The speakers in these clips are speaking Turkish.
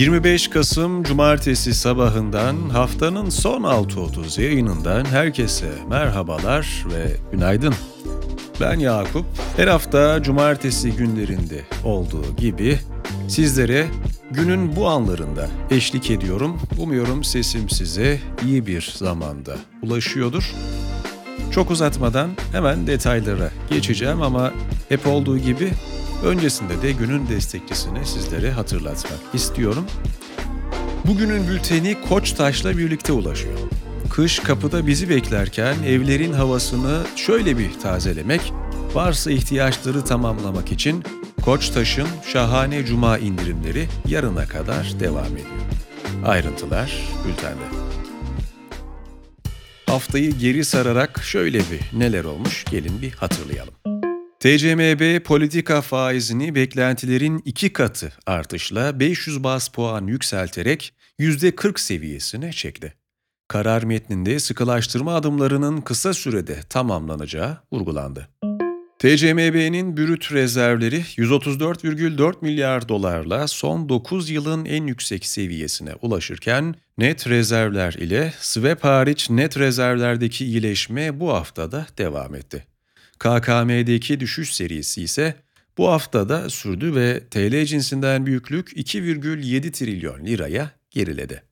25 Kasım Cumartesi sabahından haftanın son 6.30 yayınından herkese merhabalar ve günaydın. Ben Yakup. Her hafta cumartesi günlerinde olduğu gibi sizlere günün bu anlarında eşlik ediyorum. Umuyorum sesim size iyi bir zamanda ulaşıyordur. Çok uzatmadan hemen detaylara geçeceğim ama hep olduğu gibi öncesinde de günün destekçisini sizlere hatırlatmak istiyorum. Bugünün bülteni Koçtaş'la birlikte ulaşıyor. Kış kapıda bizi beklerken evlerin havasını şöyle bir tazelemek, varsa ihtiyaçları tamamlamak için Koçtaş'ın şahane cuma indirimleri yarına kadar devam ediyor. Ayrıntılar bültende. Haftayı geri sararak şöyle bir neler olmuş gelin bir hatırlayalım. TCMB politika faizini beklentilerin iki katı artışla 500 bas puan yükselterek %40 seviyesine çekti. Karar metninde sıkılaştırma adımlarının kısa sürede tamamlanacağı vurgulandı. TCMB'nin brüt rezervleri 134,4 milyar dolarla son 9 yılın en yüksek seviyesine ulaşırken net rezervler ile swap hariç net rezervlerdeki iyileşme bu haftada devam etti. KKM'deki düşüş serisi ise bu haftada sürdü ve TL cinsinden büyüklük 2,7 trilyon liraya geriledi.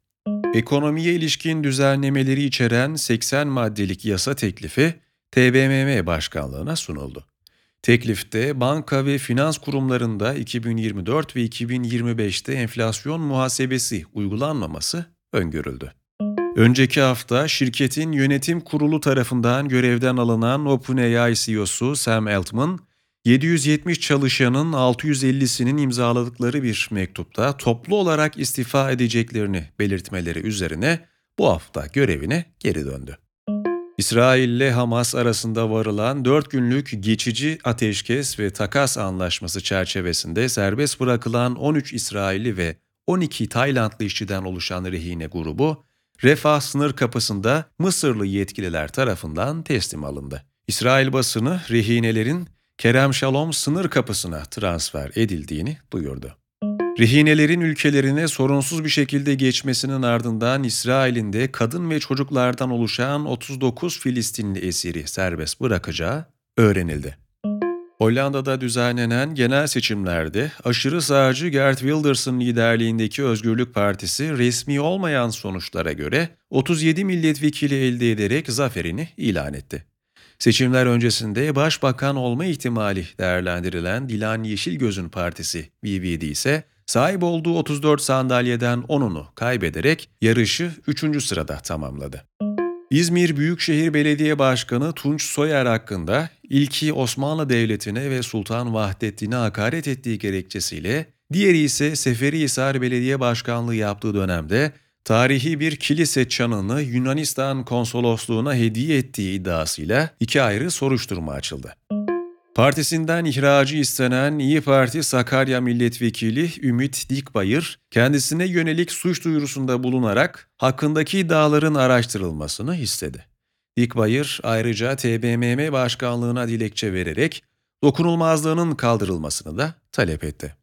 Ekonomiye ilişkin düzenlemeleri içeren 80 maddelik yasa teklifi TBMM Başkanlığına sunuldu. Teklifte banka ve finans kurumlarında 2024 ve 2025'te enflasyon muhasebesi uygulanmaması öngörüldü. Önceki hafta şirketin yönetim kurulu tarafından görevden alınan OpenAI CEO'su Sam Altman, 770 çalışanın 650'sinin imzaladıkları bir mektupta toplu olarak istifa edeceklerini belirtmeleri üzerine bu hafta görevine geri döndü. İsrail ile Hamas arasında varılan 4 günlük geçici ateşkes ve takas anlaşması çerçevesinde serbest bırakılan 13 İsrailli ve 12 Taylandlı işçiden oluşan rehine grubu, Refah sınır kapısında Mısırlı yetkililer tarafından teslim alındı. İsrail basını rehinelerin Kerem Shalom sınır kapısına transfer edildiğini duyurdu. Rehinelerin ülkelerine sorunsuz bir şekilde geçmesinin ardından İsrail'in de kadın ve çocuklardan oluşan 39 Filistinli esiri serbest bırakacağı öğrenildi. Hollanda'da düzenlenen genel seçimlerde aşırı sağcı Gert Wilders'ın liderliğindeki Özgürlük Partisi resmi olmayan sonuçlara göre 37 milletvekili elde ederek zaferini ilan etti. Seçimler öncesinde başbakan olma ihtimali değerlendirilen Dilan Yeşilgöz'ün partisi VVD ise sahip olduğu 34 sandalyeden 10'unu kaybederek yarışı 3. sırada tamamladı. İzmir Büyükşehir Belediye Başkanı Tunç Soyer hakkında ilki Osmanlı Devleti'ne ve Sultan Vahdettin'e hakaret ettiği gerekçesiyle, diğeri ise Seferihisar Belediye Başkanlığı yaptığı dönemde tarihi bir kilise çanını Yunanistan konsolosluğuna hediye ettiği iddiasıyla iki ayrı soruşturma açıldı. Partisinden ihracı istenen İyi Parti Sakarya Milletvekili Ümit Dikbayır, kendisine yönelik suç duyurusunda bulunarak hakkındaki iddiaların araştırılmasını istedi. Dikbayır ayrıca TBMM Başkanlığına dilekçe vererek dokunulmazlığının kaldırılmasını da talep etti.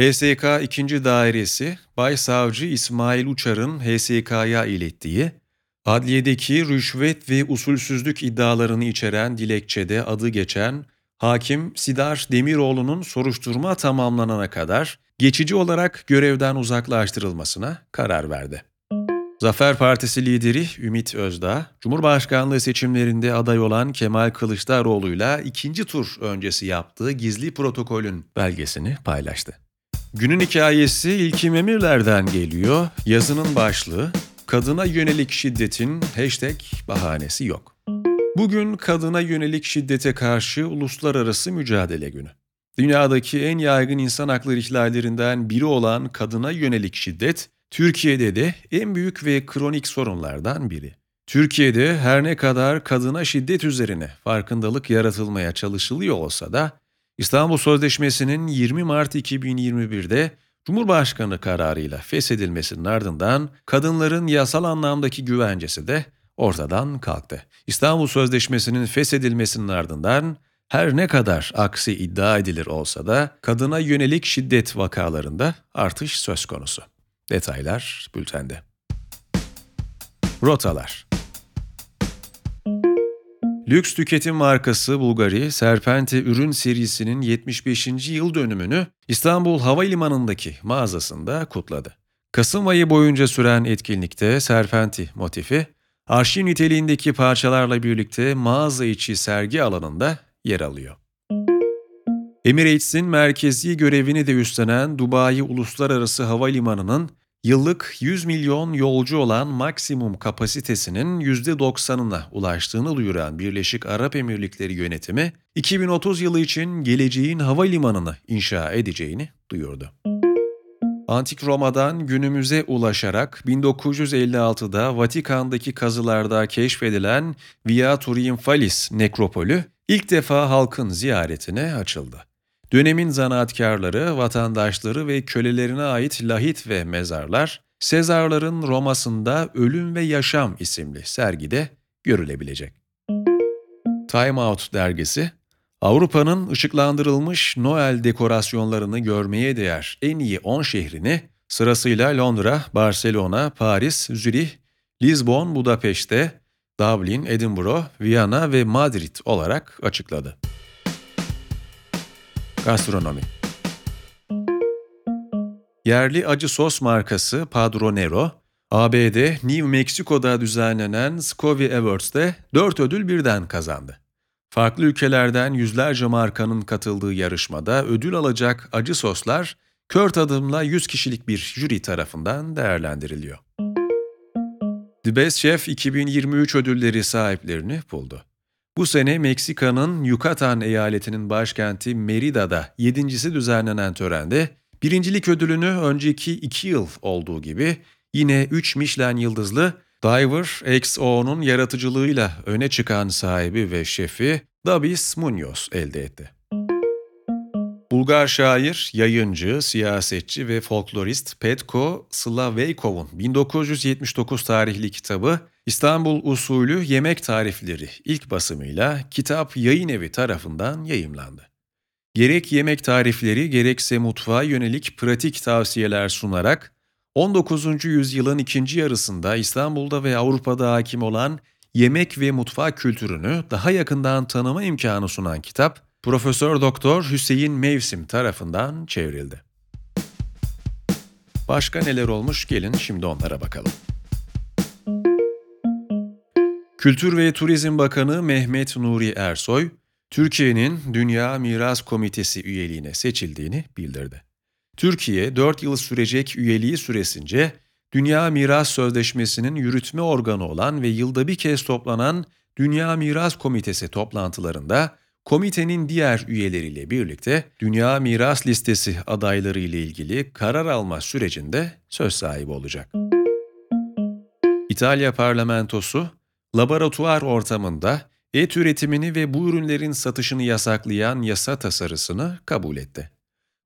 HSK 2. Dairesi, Başsavcı İsmail Uçar'ın HSK'ya ilettiği, adliyedeki rüşvet ve usulsüzlük iddialarını içeren dilekçede adı geçen Hakim Sidar Demiroğlu'nun soruşturma tamamlanana kadar geçici olarak görevden uzaklaştırılmasına karar verdi. Zafer Partisi lideri Ümit Özdağ, Cumhurbaşkanlığı seçimlerinde aday olan Kemal Kılıçdaroğlu'yla ikinci tur öncesi yaptığı gizli protokolün belgesini paylaştı. Günün hikayesi İlkim Emirler'den geliyor. Yazının başlığı, kadına yönelik şiddetin hashtag bahanesi yok. Bugün kadına yönelik şiddete karşı uluslararası mücadele günü. Dünyadaki en yaygın insan hakları ihlallerinden biri olan kadına yönelik şiddet, Türkiye'de de en büyük ve kronik sorunlardan biri. Türkiye'de her ne kadar kadına şiddet üzerine farkındalık yaratılmaya çalışılıyor olsa da İstanbul Sözleşmesi'nin 20 Mart 2021'de Cumhurbaşkanı kararıyla feshedilmesinin ardından kadınların yasal anlamdaki güvencesi de ortadan kalktı. İstanbul Sözleşmesi'nin feshedilmesinin ardından her ne kadar aksi iddia edilir olsa da kadına yönelik şiddet vakalarında artış söz konusu. Detaylar bültende. Rotalar Lüks tüketim markası Bulgari, Serpente ürün serisinin 75. yıl dönümünü İstanbul Havalimanı'ndaki mağazasında kutladı. Kasım ayı boyunca süren etkinlikte Serpenti motifi, arşiv niteliğindeki parçalarla birlikte mağaza içi sergi alanında yer alıyor. Emirates'in merkezi görevini de üstlenen Dubai Uluslararası Havalimanı'nın yıllık 100 milyon yolcu olan maksimum kapasitesinin %90'ına ulaştığını duyuran Birleşik Arap Emirlikleri yönetimi, 2030 yılı için geleceğin havalimanını inşa edeceğini duyurdu. Antik Roma'dan günümüze ulaşarak 1956'da Vatikan'daki kazılarda keşfedilen Via Triumphalis nekropolü ilk defa halkın ziyaretine açıldı. Dönemin zanaatkarları, vatandaşları ve kölelerine ait lahit ve mezarlar, Sezarların Roma'sında Ölüm ve Yaşam isimli sergide görülebilecek. Time Out dergisi, Avrupa'nın ışıklandırılmış Noel dekorasyonlarını görmeye değer en iyi 10 şehrini sırasıyla Londra, Barcelona, Paris, Zürih, Lisbon, Budapeşte, Dublin, Edinburgh, Viyana ve Madrid olarak açıkladı. Gastronomi Yerli acı sos markası Padro Nero, ABD, New Mexico'da düzenlenen Scovie Awards'te 4 ödül birden kazandı. Farklı ülkelerden yüzlerce markanın katıldığı yarışmada ödül alacak acı soslar kör tadımla 100 kişilik bir jüri tarafından değerlendiriliyor. The Best Chef 2023 ödülleri sahiplerini buldu. Bu sene Meksika'nın Yucatan eyaletinin başkenti Merida'da yedincisi düzenlenen törende birincilik ödülünü önceki iki yıl olduğu gibi yine 3 Michelin yıldızlı Diver XO'nun yaratıcılığıyla öne çıkan sahibi ve şefi Dabis Munoz elde etti. Bulgar şair, yayıncı, siyasetçi ve folklorist Petko Slaveykov'un 1979 tarihli kitabı İstanbul usulü yemek tarifleri ilk basımıyla Kitap Yayın Evi tarafından yayımlandı. Gerek yemek tarifleri gerekse mutfağa yönelik pratik tavsiyeler sunarak 19. yüzyılın ikinci yarısında İstanbul'da ve Avrupa'da hakim olan yemek ve mutfak kültürünü daha yakından tanıma imkanı sunan kitap, Profesör Doktor Hüseyin Mevsim tarafından çevrildi. Başka neler olmuş gelin şimdi onlara bakalım. Kültür ve Turizm Bakanı Mehmet Nuri Ersoy, Türkiye'nin Dünya Miras Komitesi üyeliğine seçildiğini bildirdi. Türkiye 4 yıl sürecek üyeliği süresince Dünya Miras Sözleşmesi'nin yürütme organı olan ve yılda bir kez toplanan Dünya Miras Komitesi toplantılarında komitenin diğer üyeleriyle birlikte Dünya Miras Listesi adayları ile ilgili karar alma sürecinde söz sahibi olacak. İtalya parlamentosu, laboratuvar ortamında et üretimini ve bu ürünlerin satışını yasaklayan yasa tasarısını kabul etti.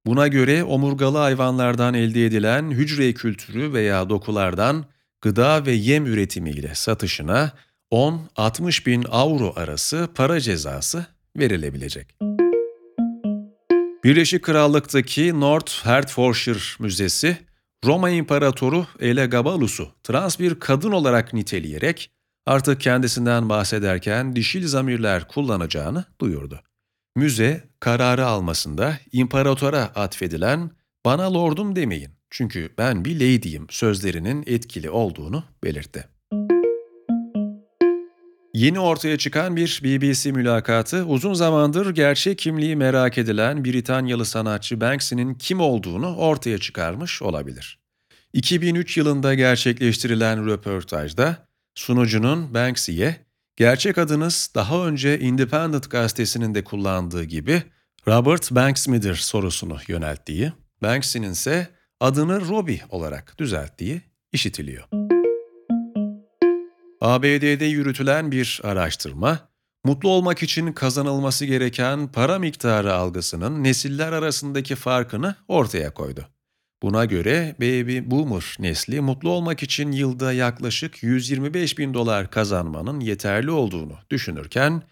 Buna göre omurgalı hayvanlardan elde edilen hücre kültürü veya dokulardan gıda ve yem üretimiyle satışına 10-60 bin avro arası para cezası verilebilecek. Birleşik Krallık'taki North Hertfordshire Müzesi, Roma İmparatoru Elagabalus'u trans bir kadın olarak niteleyerek artık kendisinden bahsederken dişil zamirler kullanacağını duyurdu. Müze, kararı almasında imparatora atfedilen ''Bana lordum demeyin çünkü ben bir lady'yim'' sözlerinin etkili olduğunu belirtti. Yeni ortaya çıkan bir BBC mülakatı uzun zamandır gerçek kimliği merak edilen Britanyalı sanatçı Banksy'nin kim olduğunu ortaya çıkarmış olabilir. 2003 yılında gerçekleştirilen röportajda sunucunun Banksy'ye gerçek adınız daha önce Independent gazetesinin de kullandığı gibi Robert Banks midir sorusunu yönelttiği, Banksy'nin ise adını Robbie olarak düzelttiği işitiliyor. ABD'de yürütülen bir araştırma, mutlu olmak için kazanılması gereken para miktarı algısının nesiller arasındaki farkını ortaya koydu. Buna göre Baby Boomer nesli mutlu olmak için yılda yaklaşık 125 bin dolar kazanmanın yeterli olduğunu düşünürken,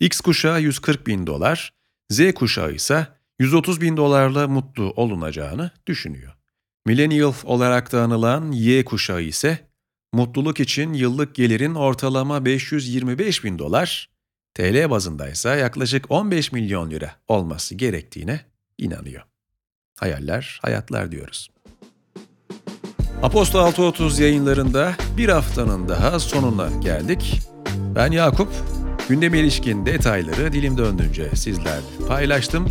X kuşağı 140 bin dolar, Z kuşağı ise 130 bin dolarla mutlu olunacağını düşünüyor. Millennial olarak da anılan Y kuşağı ise mutluluk için yıllık gelirin ortalama 525 bin dolar, TL bazında ise yaklaşık 15 milyon lira olması gerektiğine inanıyor. Hayaller, hayatlar diyoruz. Apostol 630 yayınlarında bir haftanın daha sonuna geldik. Ben Yakup, gündeme ilişkin detayları dilim döndüğünce sizlerle paylaştım.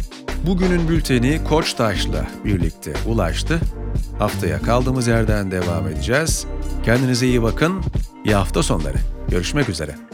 Bugünün bülteni Koçtaş'la birlikte ulaştı. Haftaya kaldığımız yerden devam edeceğiz. Kendinize iyi bakın. İyi hafta sonları. Görüşmek üzere.